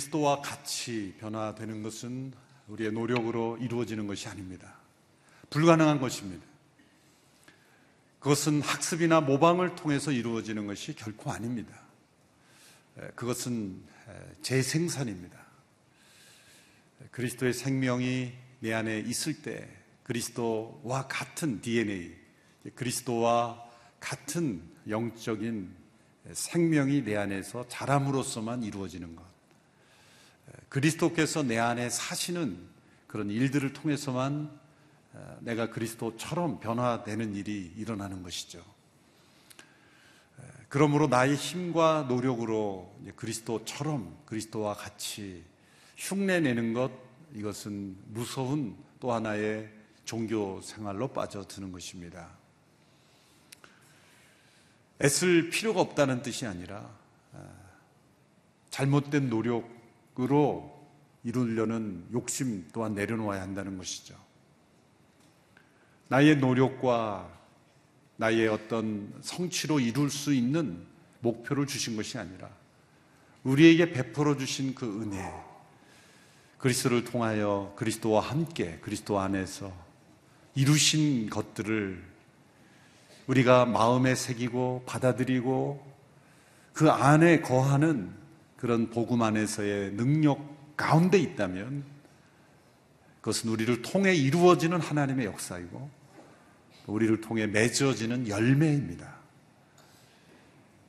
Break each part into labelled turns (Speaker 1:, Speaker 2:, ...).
Speaker 1: 그리스도와 같이 변화되는 것은 우리의 노력으로 이루어지는 것이 아닙니다. 불가능한 것입니다. 그것은 학습이나 모방을 통해서 이루어지는 것이 결코 아닙니다. 그것은 재생산입니다. 그리스도의 생명이 내 안에 있을 때 그리스도와 같은 DNA, 그리스도와 같은 영적인 생명이 내 안에서 자람으로서만 이루어지는 것. 그리스도께서 내 안에 사시는 그런 일들을 통해서만 내가 그리스도처럼 변화되는 일이 일어나는 것이죠. 그러므로 나의 힘과 노력으로 그리스도처럼 그리스도와 같이 흉내내는 것, 이것은 무서운 또 하나의 종교 생활로 빠져드는 것입니다. 애쓸 필요가 없다는 뜻이 아니라 잘못된 노력 으로 이루려는 욕심 또한 내려놓아야 한다는 것이죠. 나의 노력과 나의 어떤 성취로 이룰 수 있는 목표를 주신 것이 아니라 우리에게 베풀어 주신 그 은혜, 그리스도를 통하여 그리스도와 함께 그리스도 안에서 이루신 것들을 우리가 마음에 새기고 받아들이고 그 안에 거하는 그런 복음 안에서의 능력 가운데 있다면 그것은 우리를 통해 이루어지는 하나님의 역사이고 우리를 통해 맺어지는 열매입니다.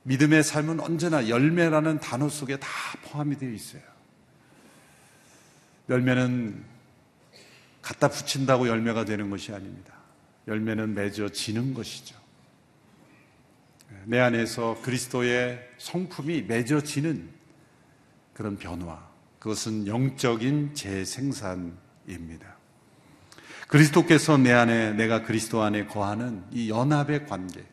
Speaker 1: 믿음의 삶은 언제나 열매라는 단어 속에 다 포함이 되어 있어요. 열매는 갖다 붙인다고 열매가 되는 것이 아닙니다. 열매는 맺어지는 것이죠. 내 안에서 그리스도의 성품이 맺어지는 그런 변화. 그것은 영적인 재생산입니다. 그리스도께서 내 안에 내가 그리스도 안에 거하는 이 연합의 관계.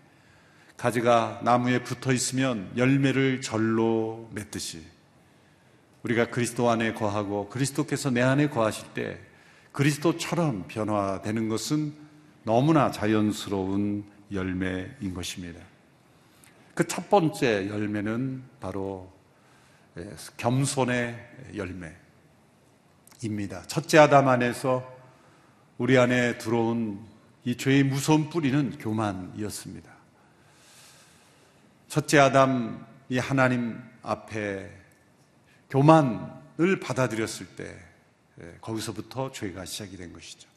Speaker 1: 가지가 나무에 붙어 있으면 열매를 절로 맺듯이 우리가 그리스도 안에 거하고 그리스도께서 내 안에 거하실 때 그리스도처럼 변화되는 것은 너무나 자연스러운 열매인 것입니다. 그 첫 번째 열매는 바로 겸손의 열매입니다. 첫째 아담 안에서 우리 안에 들어온 이 죄의 무서운 뿌리는 교만이었습니다. 첫째 아담이 하나님 앞에 교만을 받아들였을 때 예, 거기서부터 죄가 시작이 된 것이죠.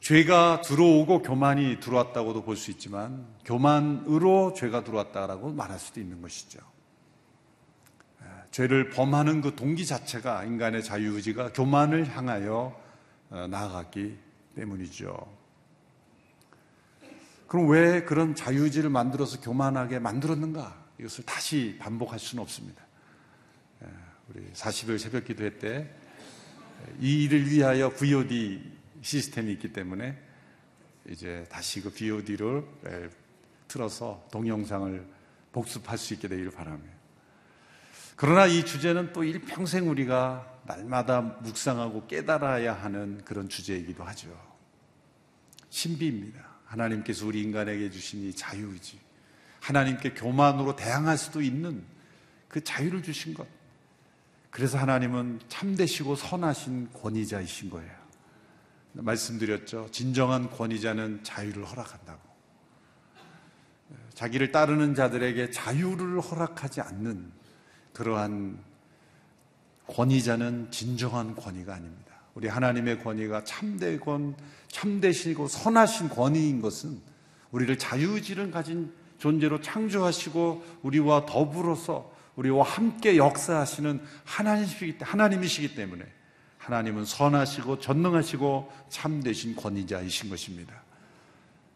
Speaker 1: 죄가 들어오고 교만이 들어왔다고도 볼 수 있지만 교만으로 죄가 들어왔다라고 말할 수도 있는 것이죠. 예, 죄를 범하는 그 동기 자체가 인간의 자유의지가 교만을 향하여 어, 나아갔기 때문이죠. 그럼 왜 그런 자유의지를 만들어서 교만하게 만들었는가? 이것을 다시 반복할 수는 없습니다. 예, 우리 40일 새벽 기도회 때 이 일을 위하여 VOD 시스템이 있기 때문에 이제 다시 그 VOD를 예, 틀어서 동영상을 복습할 수 있게 되기를 바랍니다. 그러나 이 주제는 또 일평생 우리가 날마다 묵상하고 깨달아야 하는 그런 주제이기도 하죠. 신비입니다. 하나님께서 우리 인간에게 주신 이 자유의지. 하나님께 교만으로 대항할 수도 있는 그 자유를 주신 것. 그래서 하나님은 참되시고 선하신 권위자이신 거예요. 말씀드렸죠. 진정한 권위자는 자유를 허락한다고. 자기를 따르는 자들에게 자유를 허락하지 않는 그러한 권위자는 진정한 권위가 아닙니다. 우리 하나님의 권위가 참되건 참되시고 선하신 권위인 것은 우리를 자유의지를 가진 존재로 창조하시고 우리와 더불어서 우리와 함께 역사하시는 하나님이시기, 하나님이시기 때문에 하나님은 선하시고 전능하시고 참되신 권위자이신 것입니다.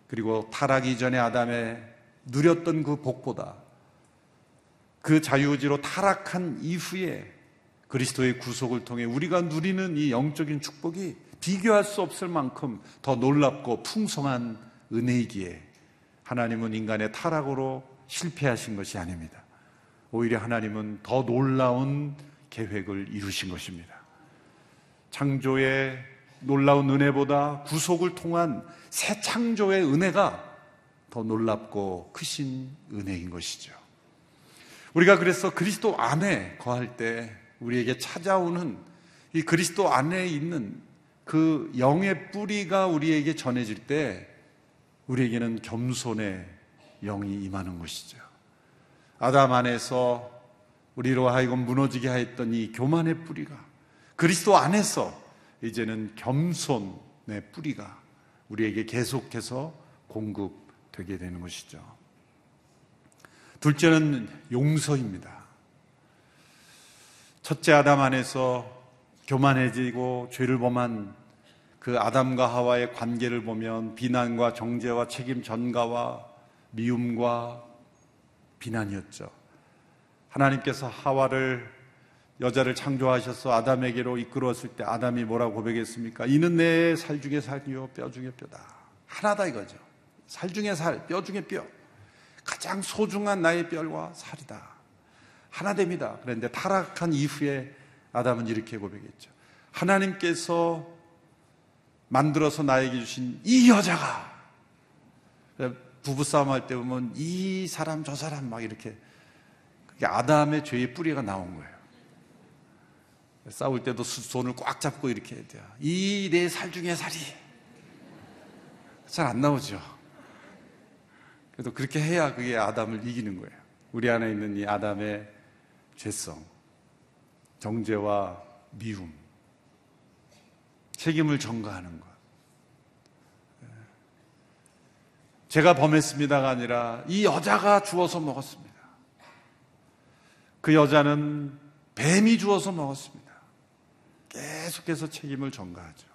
Speaker 1: 그리고 타락이 전에 아담에 누렸던 그 복보다 그 자유의지로 타락한 이후에 그리스도의 구속을 통해 우리가 누리는 이 영적인 축복이 비교할 수 없을 만큼 더 놀랍고 풍성한 은혜이기에 하나님은 인간의 타락으로 실패하신 것이 아닙니다. 오히려 하나님은 더 놀라운 계획을 이루신 것입니다. 창조의 놀라운 은혜보다 구속을 통한 새 창조의 은혜가 더 놀랍고 크신 은혜인 것이죠. 우리가 그래서 그리스도 안에 거할 때 우리에게 찾아오는 이 그리스도 안에 있는 그 영의 뿌리가 우리에게 전해질 때 우리에게는 겸손의 영이 임하는 것이죠. 아담 안에서 우리로 하여금 무너지게 하였던 이 교만의 뿌리가 그리스도 안에서 이제는 겸손의 뿌리가 우리에게 계속해서 공급되게 되는 것이죠. 둘째는 용서입니다. 첫째 아담 안에서 교만해지고 죄를 범한 그 아담과 하와의 관계를 보면 비난과 정죄와 책임 전가와 미움과 비난이었죠. 하나님께서 하와를 여자를 창조하셔서 아담에게로 이끌었을 때 아담이 뭐라고 고백했습니까? 이는 내 살 중에 살이요 뼈 중에 뼈다. 하나다 이거죠. 살 중에 살, 뼈 중에 뼈. 가장 소중한 나의 뼈와 살이다. 하나 됩니다. 그런데 타락한 이후에 아담은 이렇게 고백했죠. 하나님께서 만들어서 나에게 주신 이 여자가 부부싸움 할 때 보면 이 사람 저 사람 막 이렇게 그게 아담의 죄의 뿌리가 나온 거예요. 싸울 때도 손을 꽉 잡고 이렇게 해야 돼요. 이 내 살 중에 살이. 잘 안 나오죠. 그래도 그렇게 해야 그게 아담을 이기는 거예요. 우리 안에 있는 이 아담의 죄성, 정죄와 미움, 책임을 전가하는 것. 제가 범했습니다가 아니라 이 여자가 주워서 먹었습니다. 그 여자는 뱀이 주워서 먹었습니다. 계속해서 책임을 전가하죠.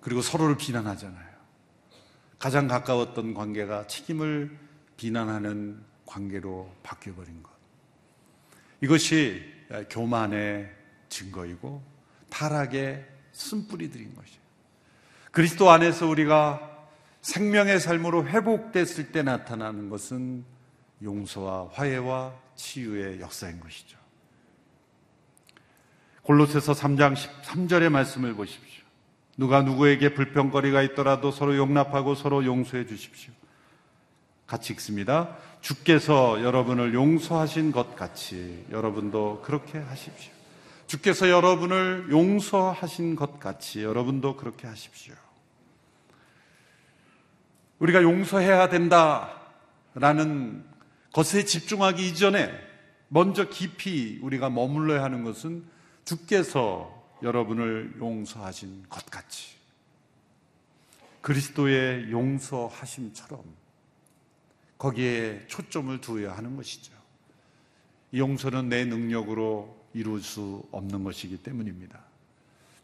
Speaker 1: 그리고 서로를 비난하잖아요. 가장 가까웠던 관계가 책임을 비난하는 관계로 바뀌어버린 것. 이것이 교만의 증거이고 타락의 쓴뿌리들인 것이에요. 그리스도 안에서 우리가 생명의 삶으로 회복됐을 때 나타나는 것은 용서와 화해와 치유의 역사인 것이죠. 골로새서 3장 13절의 말씀을 보십시오. 누가 누구에게 불평거리가 있더라도 서로 용납하고 서로 용서해 주십시오. 같이 읽습니다. 주께서 여러분을 용서하신 것 같이 여러분도 그렇게 하십시오. 주께서 여러분을 용서하신 것 같이 여러분도 그렇게 하십시오. 우리가 용서해야 된다라는 것에 집중하기 이전에 먼저 깊이 우리가 머물러야 하는 것은 주께서 여러분을 용서하신 것 같이 그리스도의 용서하심처럼 거기에 초점을 두어야 하는 것이죠. 이 용서는 내 능력으로 이룰 수 없는 것이기 때문입니다.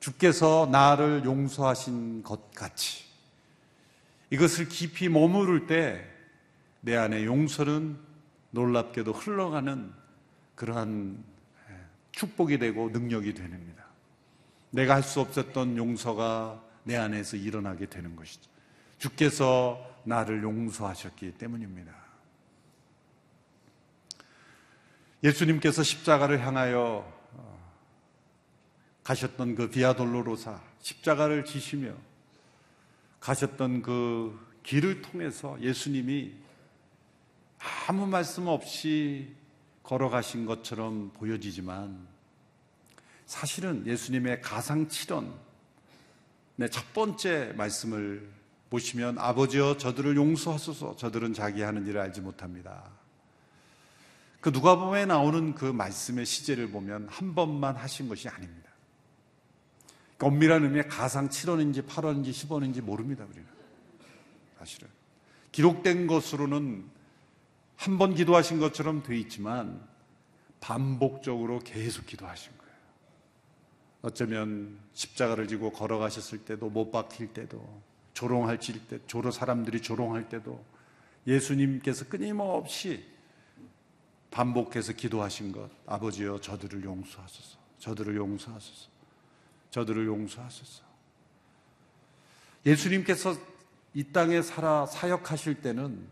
Speaker 1: 주께서 나를 용서하신 것 같이 이것을 깊이 머무를 때 내 안에 용서는 놀랍게도 흘러가는 그러한 축복이 되고 능력이 됩니다. 내가 할 수 없었던 용서가 내 안에서 일어나게 되는 것이죠. 주께서 나를 용서하셨기 때문입니다. 예수님께서 십자가를 향하여 어, 가셨던 그 비아돌로로사 십자가를 지시며 가셨던 그 길을 통해서 예수님이 아무 말씀 없이 걸어가신 것처럼 보여지지만 사실은 예수님의 가상 칠언 첫 번째 말씀을 보시면 아버지여 저들을 용서하소서 저들은 자기 하는 일을 알지 못합니다. 그 누가복음에 나오는 그 말씀의 시제를 보면 한 번만 하신 것이 아닙니다. 엄밀한 의미의 가상 7원인지 8원인지 10원인지 모릅니다, 우리는. 사실은. 기록된 것으로는 한 번 기도하신 것처럼 돼 있지만 반복적으로 계속 기도하신 거예요. 어쩌면 십자가를 지고 걸어가셨을 때도 못 박힐 때도 조롱할 때, 조로 사람들이 조롱할 때도 예수님께서 끊임없이 반복해서 기도하신 것, 아버지여 저들을 용서하소서, 저들을 용서하소서. 저들을 용서하소서. 예수님께서 이 땅에 살아 사역하실 때는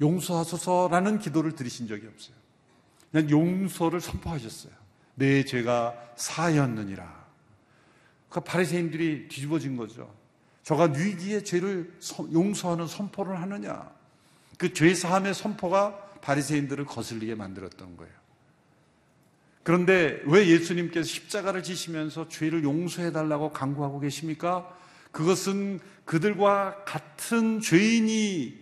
Speaker 1: 용서하소서라는 기도를 드리신 적이 없어요. 그냥 용서를 선포하셨어요. 내 죄가 사였느니라. 그 바리새인들이 뒤집어진 거죠. 저가 위기의 죄를 용서하는 선포를 하느냐? 그 죄 사함의 선포가 바리새인들을 거슬리게 만들었던 거예요. 그런데 왜 예수님께서 십자가를 지시면서 죄를 용서해 달라고 강구하고 계십니까? 그것은 그들과 같은 죄인이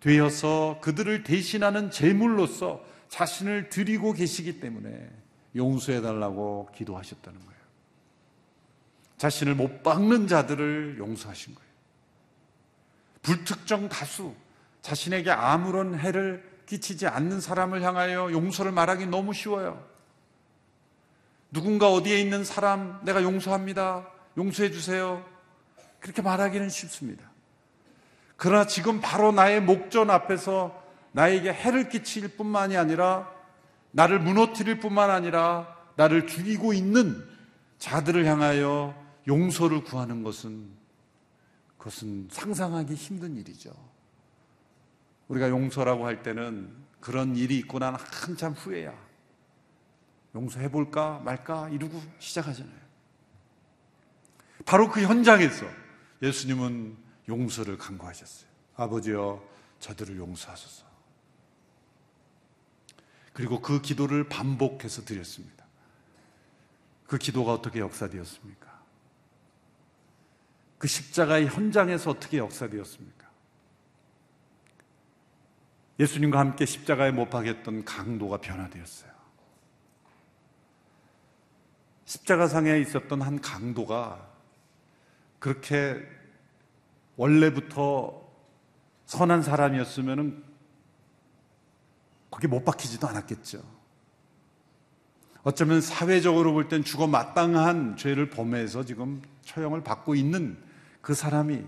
Speaker 1: 되어서 그들을 대신하는 제물로서 자신을 드리고 계시기 때문에 용서해 달라고 기도하셨다는 거예요. 자신을 못 박는 자들을 용서하신 거예요. 불특정 다수, 자신에게 아무런 해를 끼치지 않는 사람을 향하여 용서를 말하기 너무 쉬워요. 누군가 어디에 있는 사람 내가 용서합니다. 용서해 주세요. 그렇게 말하기는 쉽습니다. 그러나 지금 바로 나의 목전 앞에서 나에게 해를 끼칠 뿐만이 아니라 나를 무너뜨릴 뿐만 아니라 나를 죽이고 있는 자들을 향하여 용서를 구하는 것은 그것은 상상하기 힘든 일이죠. 우리가 용서라고 할 때는 그런 일이 있고 난 한참 후에야 용서해볼까 말까 이러고 시작하잖아요. 바로 그 현장에서 예수님은 용서를 강구하셨어요. 아버지여, 저들을 용서하소서. 그리고 그 기도를 반복해서 드렸습니다. 그 기도가 어떻게 역사되었습니까? 그 십자가의 현장에서 어떻게 역사되었습니까? 예수님과 함께 십자가에 못 박였던 강도가 변화되었어요. 십자가상에 있었던 한 강도가 그렇게 원래부터 선한 사람이었으면 거기 못 박히지도 않았겠죠. 어쩌면 사회적으로 볼 땐 죽어 마땅한 죄를 범해서 지금 처형을 받고 있는 그 사람이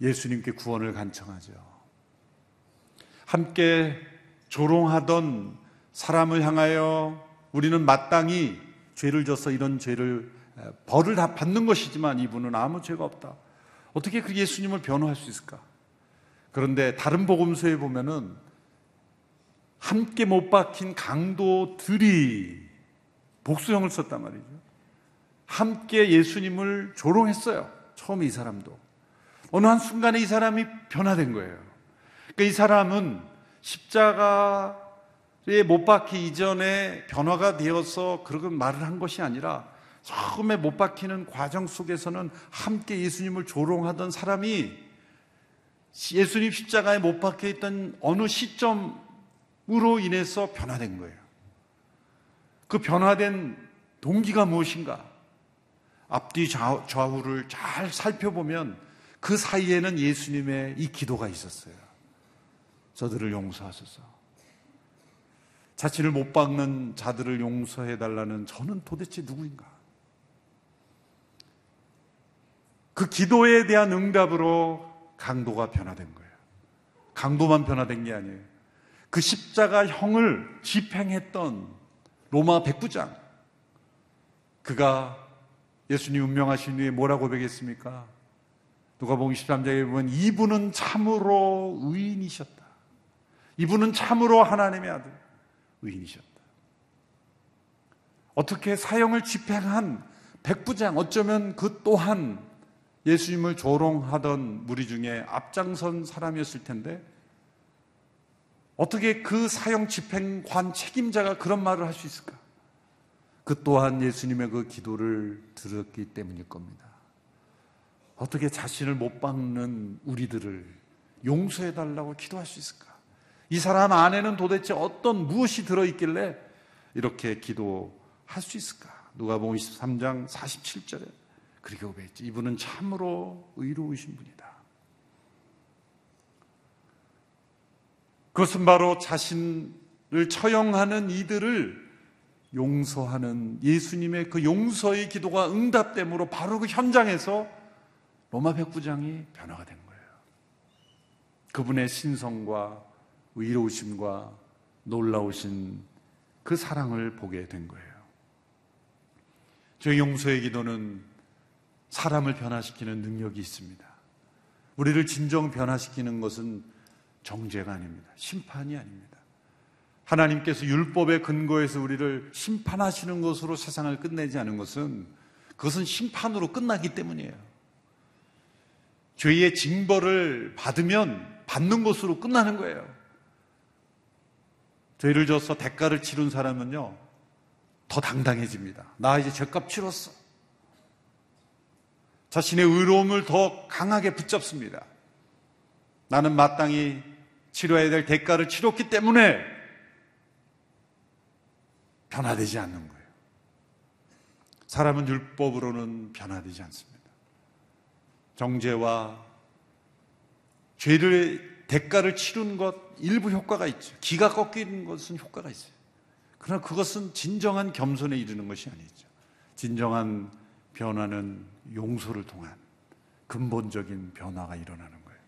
Speaker 1: 예수님께 구원을 간청하죠. 함께 조롱하던 사람을 향하여 우리는 마땅히 죄를 져서 이런 죄를 벌을 다 받는 것이지만 이분은 아무 죄가 없다. 어떻게 그 예수님을 변호할 수 있을까? 그런데 다른 복음서에 보면은 함께 못 박힌 강도들이 복수형을 썼단 말이죠. 함께 예수님을 조롱했어요. 처음에 이 사람도. 어느 한 순간에 이 사람이 변화된 거예요. 그러니까 이 사람은 십자가에 못 박히 이전에 변화가 되어서 그런 말을 한 것이 아니라 처음에 못 박히는 과정 속에서는 함께 예수님을 조롱하던 사람이 예수님 십자가에 못 박혀 있던 어느 시점으로 인해서 변화된 거예요. 그 변화된 동기가 무엇인가? 앞뒤 좌우 를 잘 살펴보면 그 사이에는 예수님의 이 기도가 있었어요. 저들을 용서하소서. 자신을 못 박는 자들을 용서해 달라는 저는 도대체 누구인가? 그 기도에 대한 응답으로 강도가 변화된 거예요. 강도만 변화된 게 아니에요. 그 십자가 형을 집행했던 로마 백부장, 그가 예수님 운명하신 후에 뭐라고 고백했습니까? 누가 보기 13장에 보면 이분은 참으로 의인이셨다. 이분은 참으로 하나님의 아들, 의인이셨다. 어떻게 사형을 집행한 백부장, 어쩌면 그 또한 예수님을 조롱하던 무리 중에 앞장선 사람이었을 텐데 어떻게 그 사형 집행관 책임자가 그런 말을 할 수 있을까? 그 또한 예수님의 그 기도를 들었기 때문일 겁니다. 어떻게 자신을 못 박는 우리들을 용서해 달라고 기도할 수 있을까? 이 사람 안에는 도대체 어떤 무엇이 들어 있길래 이렇게 기도할 수 있을까? 누가복음 23장 47절에 그렇게 고백했지. 이분은 참으로 의로우신 분이다. 그것은 바로 자신을 처형하는 이들을 용서하는 예수님의 그 용서의 기도가 응답됨으로 바로 그 현장에서 로마 백부장이 변화가 된 거예요. 그분의 신성과 의로우심과 놀라우신 그 사랑을 보게 된 거예요. 저희 용서의 기도는 사람을 변화시키는 능력이 있습니다. 우리를 진정 변화시키는 것은 정죄가 아닙니다. 심판이 아닙니다. 하나님께서 율법의 근거에서 우리를 심판하시는 것으로 세상을 끝내지 않은 것은 그것은 심판으로 끝나기 때문이에요. 죄의 징벌을 받으면 받는 것으로 끝나는 거예요. 죄를 져서 대가를 치른 사람은요, 더 당당해집니다. 나 이제 죄값 치렀어. 자신의 의로움을 더 강하게 붙잡습니다. 나는 마땅히 치러야 될 대가를 치렀기 때문에 변화되지 않는 거예요. 사람은 율법으로는 변화되지 않습니다. 정죄와 죄를 대가를 치르는 것 일부 효과가 있죠. 기가 꺾이는 것은 효과가 있어요. 그러나 그것은 진정한 겸손에 이르는 것이 아니죠. 진정한 변화는 용서를 통한 근본적인 변화가 일어나는 거예요.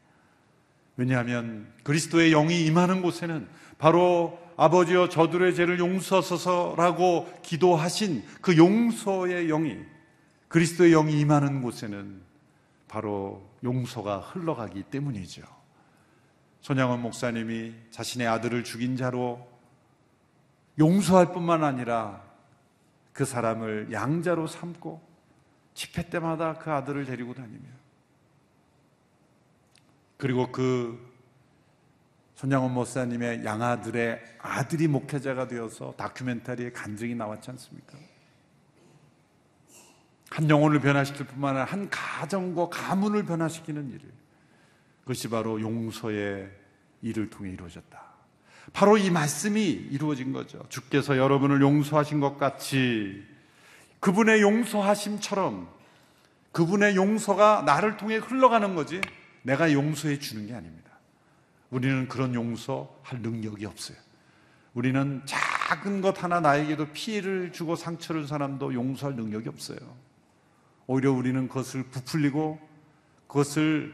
Speaker 1: 왜냐하면 그리스도의 영이 임하는 곳에는 바로 아버지여 저들의 죄를 용서하소서라고 기도하신 그 용서의 영이 그리스도의 영이 임하는 곳에는 바로 용서가 흘러가기 때문이죠. 손양원 목사님이 자신의 아들을 죽인 자로 용서할 뿐만 아니라 그 사람을 양자로 삼고 집회 때마다 그 아들을 데리고 다니며 그리고 그 손양원 목사님의 양아들의 아들이 목회자가 되어서 다큐멘터리에 간증이 나왔지 않습니까? 한 영혼을 변화시킬 뿐만 아니라 한 가정과 가문을 변화시키는 일을 그것이 바로 용서의 일을 통해 이루어졌다. 바로 이 말씀이 이루어진 거죠. 주께서 여러분을 용서하신 것 같이 그분의 용서하심처럼 그분의 용서가 나를 통해 흘러가는 거지 내가 용서해 주는 게 아닙니다. 우리는 그런 용서할 능력이 없어요. 우리는 작은 것 하나 나에게도 피해를 주고 상처를 준 사람도 용서할 능력이 없어요. 오히려 우리는 그것을 부풀리고 그것을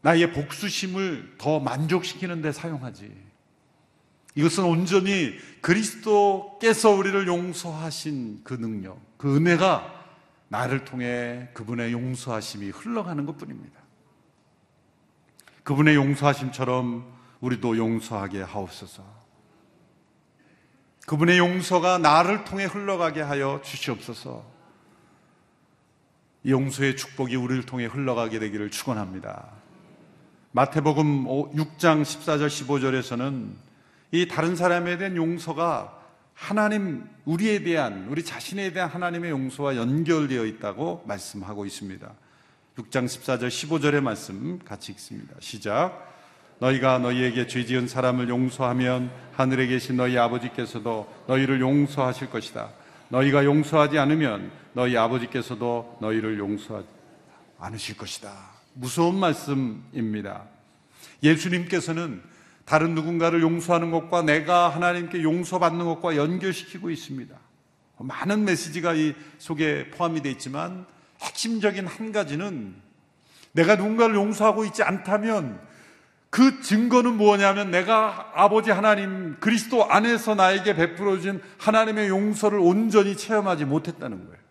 Speaker 1: 나의 복수심을 더 만족시키는 데 사용하지. 이것은 온전히 그리스도께서 우리를 용서하신 그 능력, 그 은혜가 나를 통해 그분의 용서하심이 흘러가는 것 뿐입니다. 그분의 용서하심처럼 우리도 용서하게 하옵소서. 그분의 용서가 나를 통해 흘러가게 하여 주시옵소서. 용서의 축복이 우리를 통해 흘러가게 되기를 축원합니다. 마태복음 6장 14절 15절에서는 이 다른 사람에 대한 용서가 하나님 우리에 대한 우리 자신에 대한 하나님의 용서와 연결되어 있다고 말씀하고 있습니다. 6장 14절 15절의 말씀 같이 읽습니다. 시작. 너희가 너희에게 죄 지은 사람을 용서하면 하늘에 계신 너희 아버지께서도 너희를 용서하실 것이다. 너희가 용서하지 않으면 너희 아버지께서도 너희를 용서하지 않으실 것이다. 무서운 말씀입니다. 예수님께서는 다른 누군가를 용서하는 것과 내가 하나님께 용서받는 것과 연결시키고 있습니다. 많은 메시지가 이 속에 포함이 되어 있지만 핵심적인 한 가지는 내가 누군가를 용서하고 있지 않다면 그 증거는 뭐냐면 내가 아버지 하나님 그리스도 안에서 나에게 베풀어 진 하나님의 용서를 온전히 체험하지 못했다는 거예요.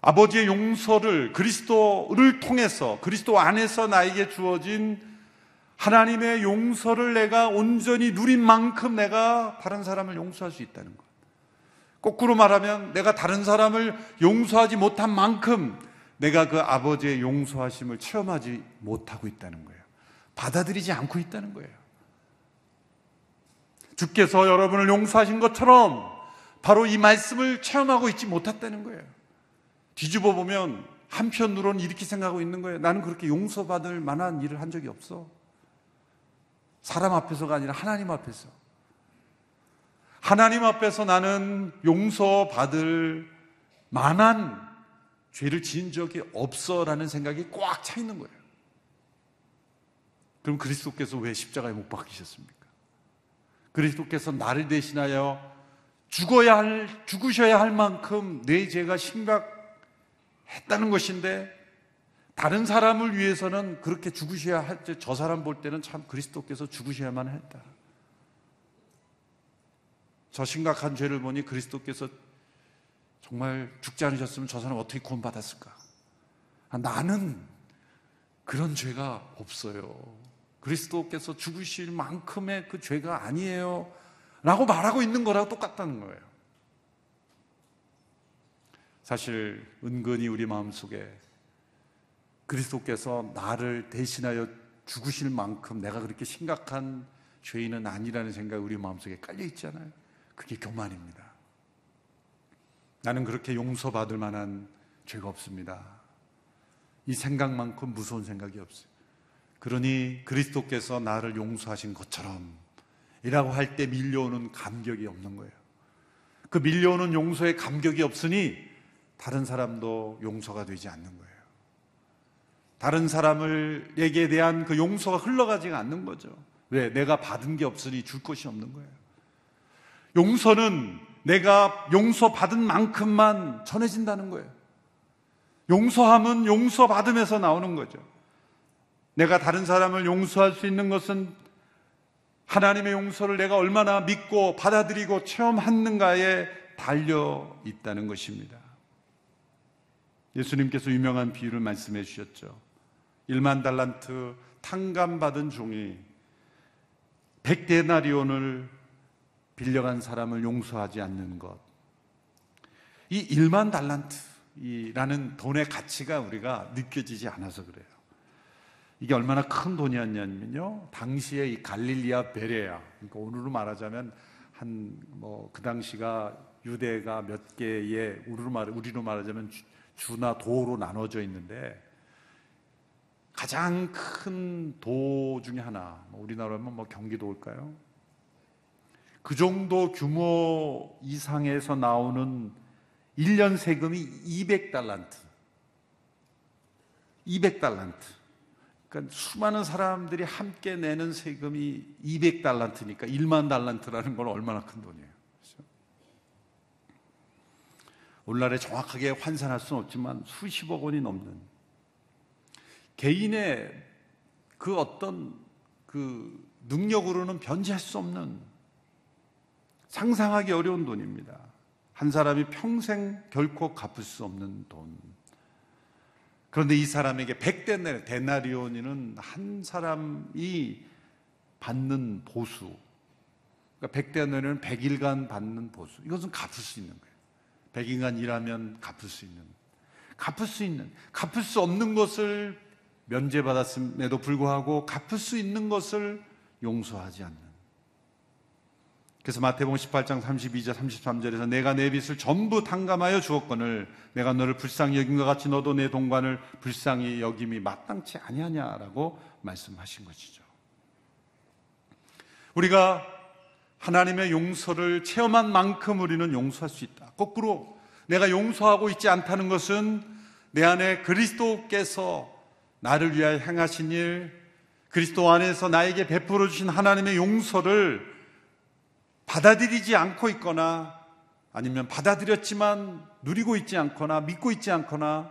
Speaker 1: 아버지의 용서를 그리스도를 통해서 그리스도 안에서 나에게 주어진 하나님의 용서를 내가 온전히 누린 만큼 내가 다른 사람을 용서할 수 있다는 것. 거꾸로 말하면 내가 다른 사람을 용서하지 못한 만큼 내가 그 아버지의 용서하심을 체험하지 못하고 있다는 거예요. 받아들이지 않고 있다는 거예요. 주께서 여러분을 용서하신 것처럼 바로 이 말씀을 체험하고 있지 못했다는 거예요. 뒤집어 보면 한편으로는 이렇게 생각하고 있는 거예요. 나는 그렇게 용서받을 만한 일을 한 적이 없어. 사람 앞에서가 아니라 하나님 앞에서. 하나님 앞에서 나는 용서받을 만한 죄를 지은 적이 없어라는 생각이 꽉 차 있는 거예요. 그럼 그리스도께서 왜 십자가에 못 박히셨습니까? 그리스도께서 나를 대신하여 죽어야 할, 죽으셔야 할 만큼 내 죄가 심각했다는 것인데 다른 사람을 위해서는 그렇게 죽으셔야 할 때 저 사람 볼 때는 참 그리스도께서 죽으셔야만 했다. 저 심각한 죄를 보니 그리스도께서 정말 죽지 않으셨으면 저 사람 어떻게 구원받았을까? 아, 나는 그런 죄가 없어요. 그리스도께서 죽으실 만큼의 그 죄가 아니에요. 라고 말하고 있는 거랑 똑같다는 거예요. 사실 은근히 우리 마음속에 그리스도께서 나를 대신하여 죽으실 만큼 내가 그렇게 심각한 죄인은 아니라는 생각이 우리 마음속에 깔려 있잖아요. 그게 교만입니다. 나는 그렇게 용서받을 만한 죄가 없습니다. 이 생각만큼 무서운 생각이 없어요. 그러니 그리스도께서 나를 용서하신 것처럼 이라고 할 때 밀려오는 감격이 없는 거예요. 그 밀려오는 용서의 감격이 없으니 다른 사람도 용서가 되지 않는 거예요. 다른 사람을에게 대한 그 용서가 흘러가지가 않는 거죠. 왜? 내가 받은 게 없으니 줄 것이 없는 거예요. 용서는 내가 용서받은 만큼만 전해진다는 거예요. 용서함은 용서받음에서 나오는 거죠. 내가 다른 사람을 용서할 수 있는 것은 하나님의 용서를 내가 얼마나 믿고 받아들이고 체험하는가에 달려 있다는 것입니다. 예수님께서 유명한 비유를 말씀해 주셨죠. 1만 달란트 탕감받은 종이 100데나리온을 빌려간 사람을 용서하지 않는 것. 이 1만 달란트라는 돈의 가치가 우리가 느껴지지 않아서 그래요. 이게 얼마나 큰 돈이었냐면요. 당시에 이 갈릴리아 베레아, 그러니까 오늘로 말하자면 한 뭐 그 당시가 유대가 몇 개의 우리로 말 우리로 말하자면 주나 도로 나눠져 있는데 가장 큰 도 중에 하나, 뭐 우리나라면 뭐 경기도일까요? 그 정도 규모 이상에서 나오는 1년 세금이 200달란트. 200달란트. 그러니까 수많은 사람들이 함께 내는 세금이 200달란트니까 1만 달란트라는 건 얼마나 큰 돈이에요. 그렇죠? 오늘날에 정확하게 환산할 수는 없지만 수십억 원이 넘는 개인의 그 어떤 그 능력으로는 변제할 수 없는 상상하기 어려운 돈입니다. 한 사람이 평생 결코 갚을 수 없는 돈. 그런데 이 사람에게 100데나리, 데나리온이는 한 사람이 받는 보수. 그러니까 100데나리온은 100일간 받는 보수. 이것은 갚을 수 있는 거예요. 100일간 일하면 갚을 수 있는. 갚을 수 있는. 갚을 수 없는 것을 면제받았음에도 불구하고 갚을 수 있는 것을 용서하지 않는. 그래서 마태복음 18장 32절 33절에서 내가 내 빚을 전부 탕감하여 주었거늘 내가 너를 불쌍히 여긴 것 같이 너도 내 동관을 불쌍히 여김이 마땅치 아니하냐라고 말씀하신 것이죠. 우리가 하나님의 용서를 체험한 만큼 우리는 용서할 수 있다. 거꾸로 내가 용서하고 있지 않다는 것은 내 안에 그리스도께서 나를 위하여 행하신 일, 그리스도 안에서 나에게 베풀어 주신 하나님의 용서를 받아들이지 않고 있거나 아니면 받아들였지만 누리고 있지 않거나 믿고 있지 않거나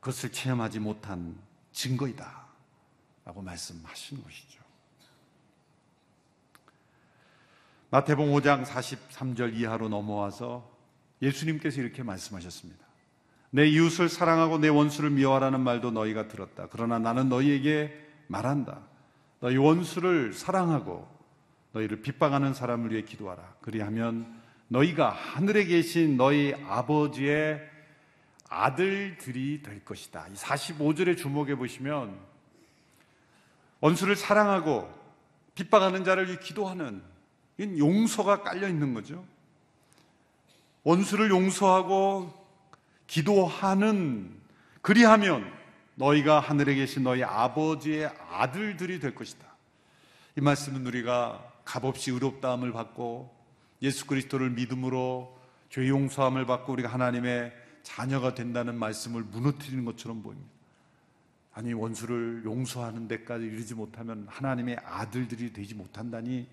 Speaker 1: 그것을 체험하지 못한 증거이다. 라고 말씀하신 것이죠. 마태복음 5장 43절 이하로 넘어와서 예수님께서 이렇게 말씀하셨습니다. 내 이웃을 사랑하고 내 원수를 미워하라는 말도 너희가 들었다. 그러나 나는 너희에게 말한다. 너희 원수를 사랑하고 너희를 핍박하는 사람을 위해 기도하라. 그리하면 너희가 하늘에 계신 너희 아버지의 아들들이 될 것이다. 이 45절에 주목해 보시면 원수를 사랑하고 핍박하는 자를 위해 기도하는 용서가 깔려 있는 거죠. 원수를 용서하고 기도하는 그리하면 너희가 하늘에 계신 너희 아버지의 아들들이 될 것이다. 이 말씀은 우리가 값없이 의롭다함을 받고 예수 그리스도를 믿음으로 죄 용서함을 받고 우리가 하나님의 자녀가 된다는 말씀을 무너뜨리는 것처럼 보입니다. 아니 원수를 용서하는 데까지 이르지 못하면 하나님의 아들들이 되지 못한다니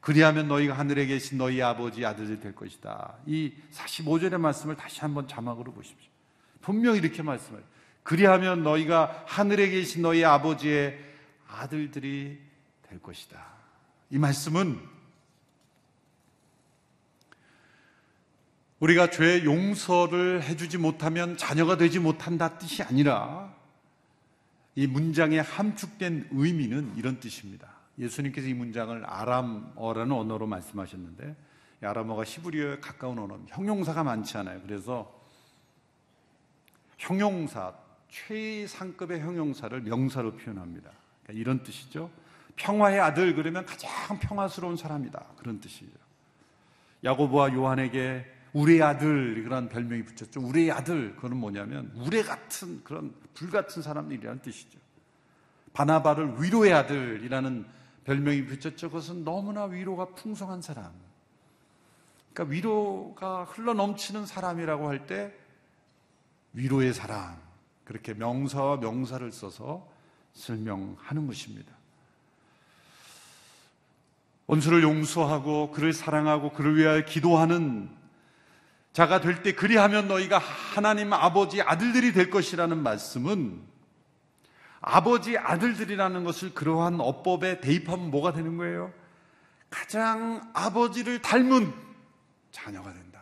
Speaker 1: 그리하면 너희가 하늘에 계신 너희 아버지 아들들이 될 것이다. 이 45절의 말씀을 다시 한번 자막으로 보십시오. 분명히 이렇게 말씀해요. 그리하면 너희가 하늘에 계신 너희 아버지의 아들들이 될 것이다. 이 말씀은 우리가 죄 용서를 해주지 못하면 자녀가 되지 못한다 뜻이 아니라 이 문장의 함축된 의미는 이런 뜻입니다. 예수님께서 이 문장을 아람어라는 언어로 말씀하셨는데 아람어가 히브리어에 가까운 언어입니다. 형용사가 많지 않아요. 그래서 형용사 최상급의 형용사를 명사로 표현합니다. 그러니까 이런 뜻이죠. 평화의 아들 그러면 가장 평화스러운 사람이다. 그런 뜻이죠. 야고보와 요한에게 우리의 아들 그런 별명이 붙였죠. 우리의 아들 그거는 뭐냐면 우레 같은 그런 불 같은 사람들이라는 뜻이죠. 바나바를 위로의 아들이라는 별명이 붙였죠. 그것은 너무나 위로가 풍성한 사람. 그러니까 위로가 흘러 넘치는 사람이라고 할 때 위로의 사람 그렇게 명사와 명사를 써서 설명하는 것입니다. 원수를 용서하고 그를 사랑하고 그를 위하여 기도하는 자가 될 때 그리하면 너희가 하나님 아버지 아들들이 될 것이라는 말씀은 아버지 아들들이라는 것을 그러한 어법에 대입하면 뭐가 되는 거예요? 가장 아버지를 닮은 자녀가 된다.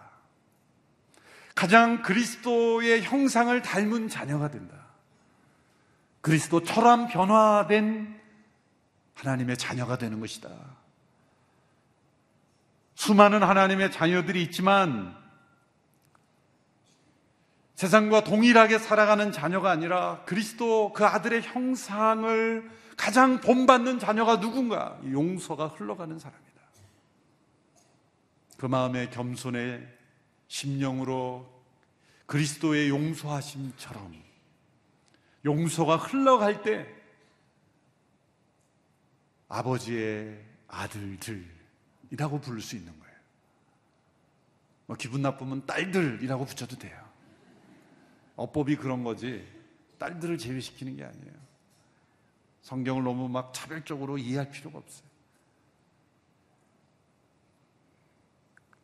Speaker 1: 가장 그리스도의 형상을 닮은 자녀가 된다. 그리스도처럼 변화된 하나님의 자녀가 되는 것이다. 수많은 하나님의 자녀들이 있지만 세상과 동일하게 살아가는 자녀가 아니라 그리스도 그 아들의 형상을 가장 본받는 자녀가 누군가? 용서가 흘러가는 사람이다. 그 마음의 겸손의 심령으로 그리스도의 용서하심처럼 용서가 흘러갈 때 아버지의 아들들 이라고 부를 수 있는 거예요. 뭐 기분 나쁘면 딸들이라고 붙여도 돼요. 어법이 그런 거지 딸들을 제외시키는 게 아니에요. 성경을 너무 막 차별적으로 이해할 필요가 없어요.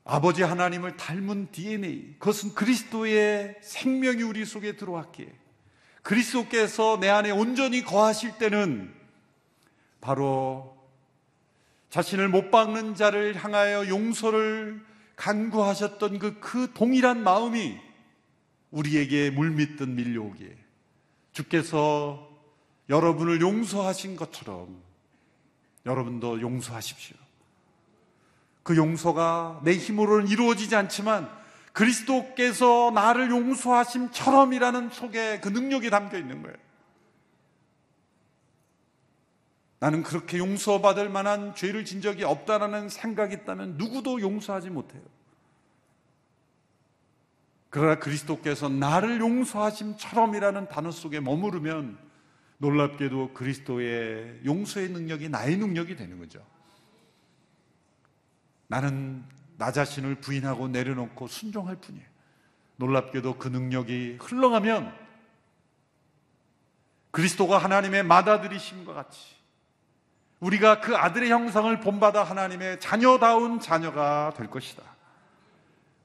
Speaker 1: 아버지 하나님을 닮은 DNA, 그것은 그리스도의 생명이 우리 속에 들어왔기에 그리스도께서 내 안에 온전히 거하실 때는 바로 자신을 못 박는 자를 향하여 용서를 간구하셨던 그, 그 동일한 마음이 우리에게 물밑듯 밀려오기에 주께서 여러분을 용서하신 것처럼 여러분도 용서하십시오. 그 용서가 내 힘으로는 이루어지지 않지만 그리스도께서 나를 용서하심처럼이라는 속에 그 능력이 담겨 있는 거예요. 나는 그렇게 용서받을 만한 죄를 진 적이 없다라는 생각이 있다면 누구도 용서하지 못해요. 그러나 그리스도께서 나를 용서하심처럼이라는 단어 속에 머무르면 놀랍게도 그리스도의 용서의 능력이 나의 능력이 되는 거죠. 나는 나 자신을 부인하고 내려놓고 순종할 뿐이에요. 놀랍게도 그 능력이 흘러가면 그리스도가 하나님의 맏아들이심과 같이 우리가 그 아들의 형상을 본받아 하나님의 자녀다운 자녀가 될 것이다.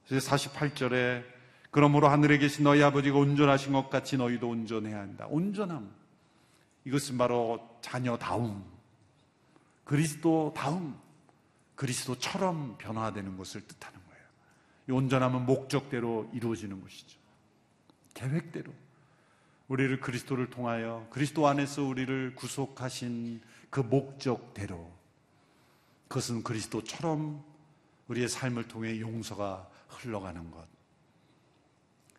Speaker 1: 48절에 그러므로 하늘에 계신 너희 아버지가 온전하신 것 같이 너희도 온전해야 한다. 온전함. 이것은 바로 자녀다움. 그리스도다움. 그리스도처럼 변화되는 것을 뜻하는 거예요. 이 온전함은 목적대로 이루어지는 것이죠. 계획대로. 우리를 그리스도를 통하여 그리스도 안에서 우리를 구속하신 그 목적대로 그것은 그리스도처럼 우리의 삶을 통해 용서가 흘러가는 것.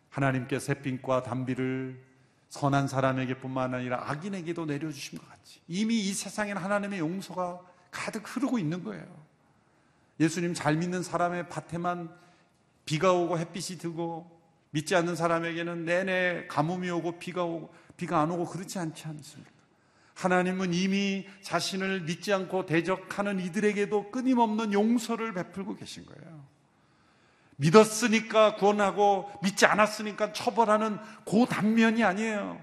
Speaker 1: 하나님께 새빛과 담비를 선한 사람에게뿐만 아니라 악인에게도 내려주신 것 같이 이미 이 세상에는 하나님의 용서가 가득 흐르고 있는 거예요. 예수님 잘 믿는 사람의 밭에만 비가 오고 햇빛이 드고 믿지 않는 사람에게는 내내 가뭄이 오고 비가 오고 비가 안 오고 그렇지 않지 않습니까? 하나님은 이미 자신을 믿지 않고 대적하는 이들에게도 끊임없는 용서를 베풀고 계신 거예요. 믿었으니까 구원하고 믿지 않았으니까 처벌하는 그 단면이 아니에요.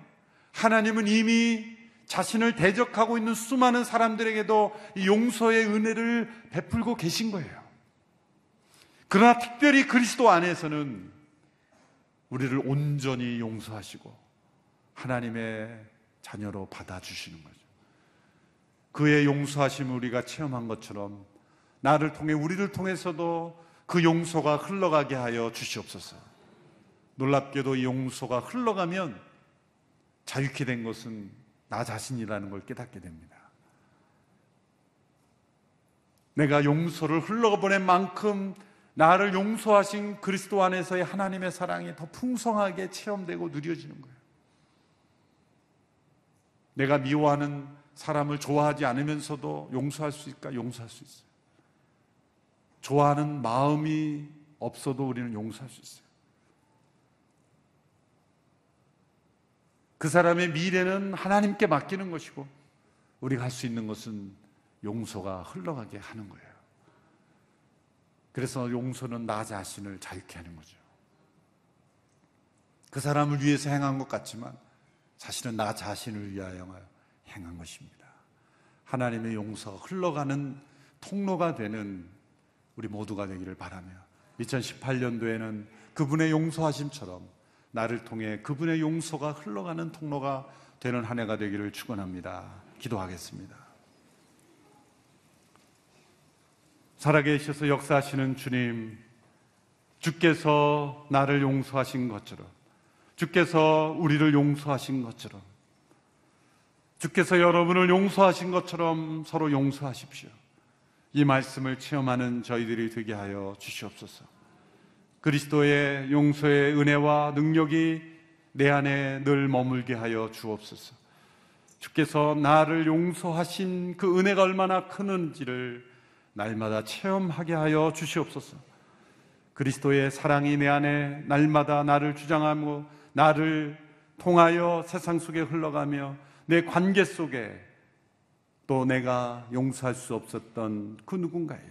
Speaker 1: 하나님은 이미 자신을 대적하고 있는 수많은 사람들에게도 용서의 은혜를 베풀고 계신 거예요. 그러나 특별히 그리스도 안에서는 우리를 온전히 용서하시고 하나님의 자녀로 받아주시는 거죠. 그의 용서하심을 우리가 체험한 것처럼 나를 통해 우리를 통해서도 그 용서가 흘러가게 하여 주시옵소서. 놀랍게도 이 용서가 흘러가면 자유케 된 것은 나 자신이라는 걸 깨닫게 됩니다. 내가 용서를 흘러보낸 만큼 나를 용서하신 그리스도 안에서의 하나님의 사랑이 더 풍성하게 체험되고 누려지는 거예요. 내가 미워하는 사람을 좋아하지 않으면서도 용서할 수 있을까? 용서할 수 있어요. 좋아하는 마음이 없어도 우리는 용서할 수 있어요. 그 사람의 미래는 하나님께 맡기는 것이고 우리가 할 수 있는 것은 용서가 흘러가게 하는 거예요. 그래서 용서는 나 자신을 자유케 하는 거죠. 그 사람을 위해서 행한 것 같지만 사실은 나 자신을 위하여 행한 것입니다. 하나님의 용서가 흘러가는 통로가 되는 우리 모두가 되기를 바라며 2018년도에는 그분의 용서하심처럼 나를 통해 그분의 용서가 흘러가는 통로가 되는 한 해가 되기를 축원합니다. 기도하겠습니다. 살아계셔서 역사하시는 주님, 주께서 나를 용서하신 것처럼, 주께서 우리를 용서하신 것처럼, 주께서 여러분을 용서하신 것처럼 서로 용서하십시오. 이 말씀을 체험하는 저희들이 되게 하여 주시옵소서. 그리스도의 용서의 은혜와 능력이 내 안에 늘 머물게 하여 주옵소서. 주께서 나를 용서하신 그 은혜가 얼마나 크는지를 날마다 체험하게 하여 주시옵소서. 그리스도의 사랑이 내 안에 날마다 나를 주장하고 나를 통하여 세상 속에 흘러가며 내 관계 속에 또 내가 용서할 수 없었던 그 누군가에게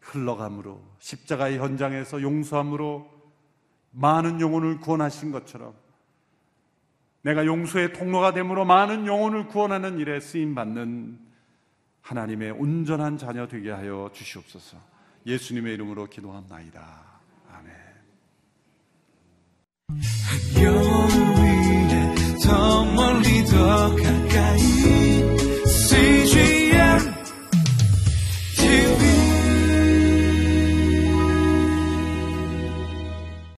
Speaker 1: 흘러감으로 십자가의 현장에서 용서함으로 많은 영혼을 구원하신 것처럼 내가 용서의 통로가 되므로 많은 영혼을 구원하는 일에 쓰임 받는 하나님의 온전한 자녀 되게 하여 주시옵소서. 예수님의 이름으로 기도합나이다. 음. 더 멀리 더 가까이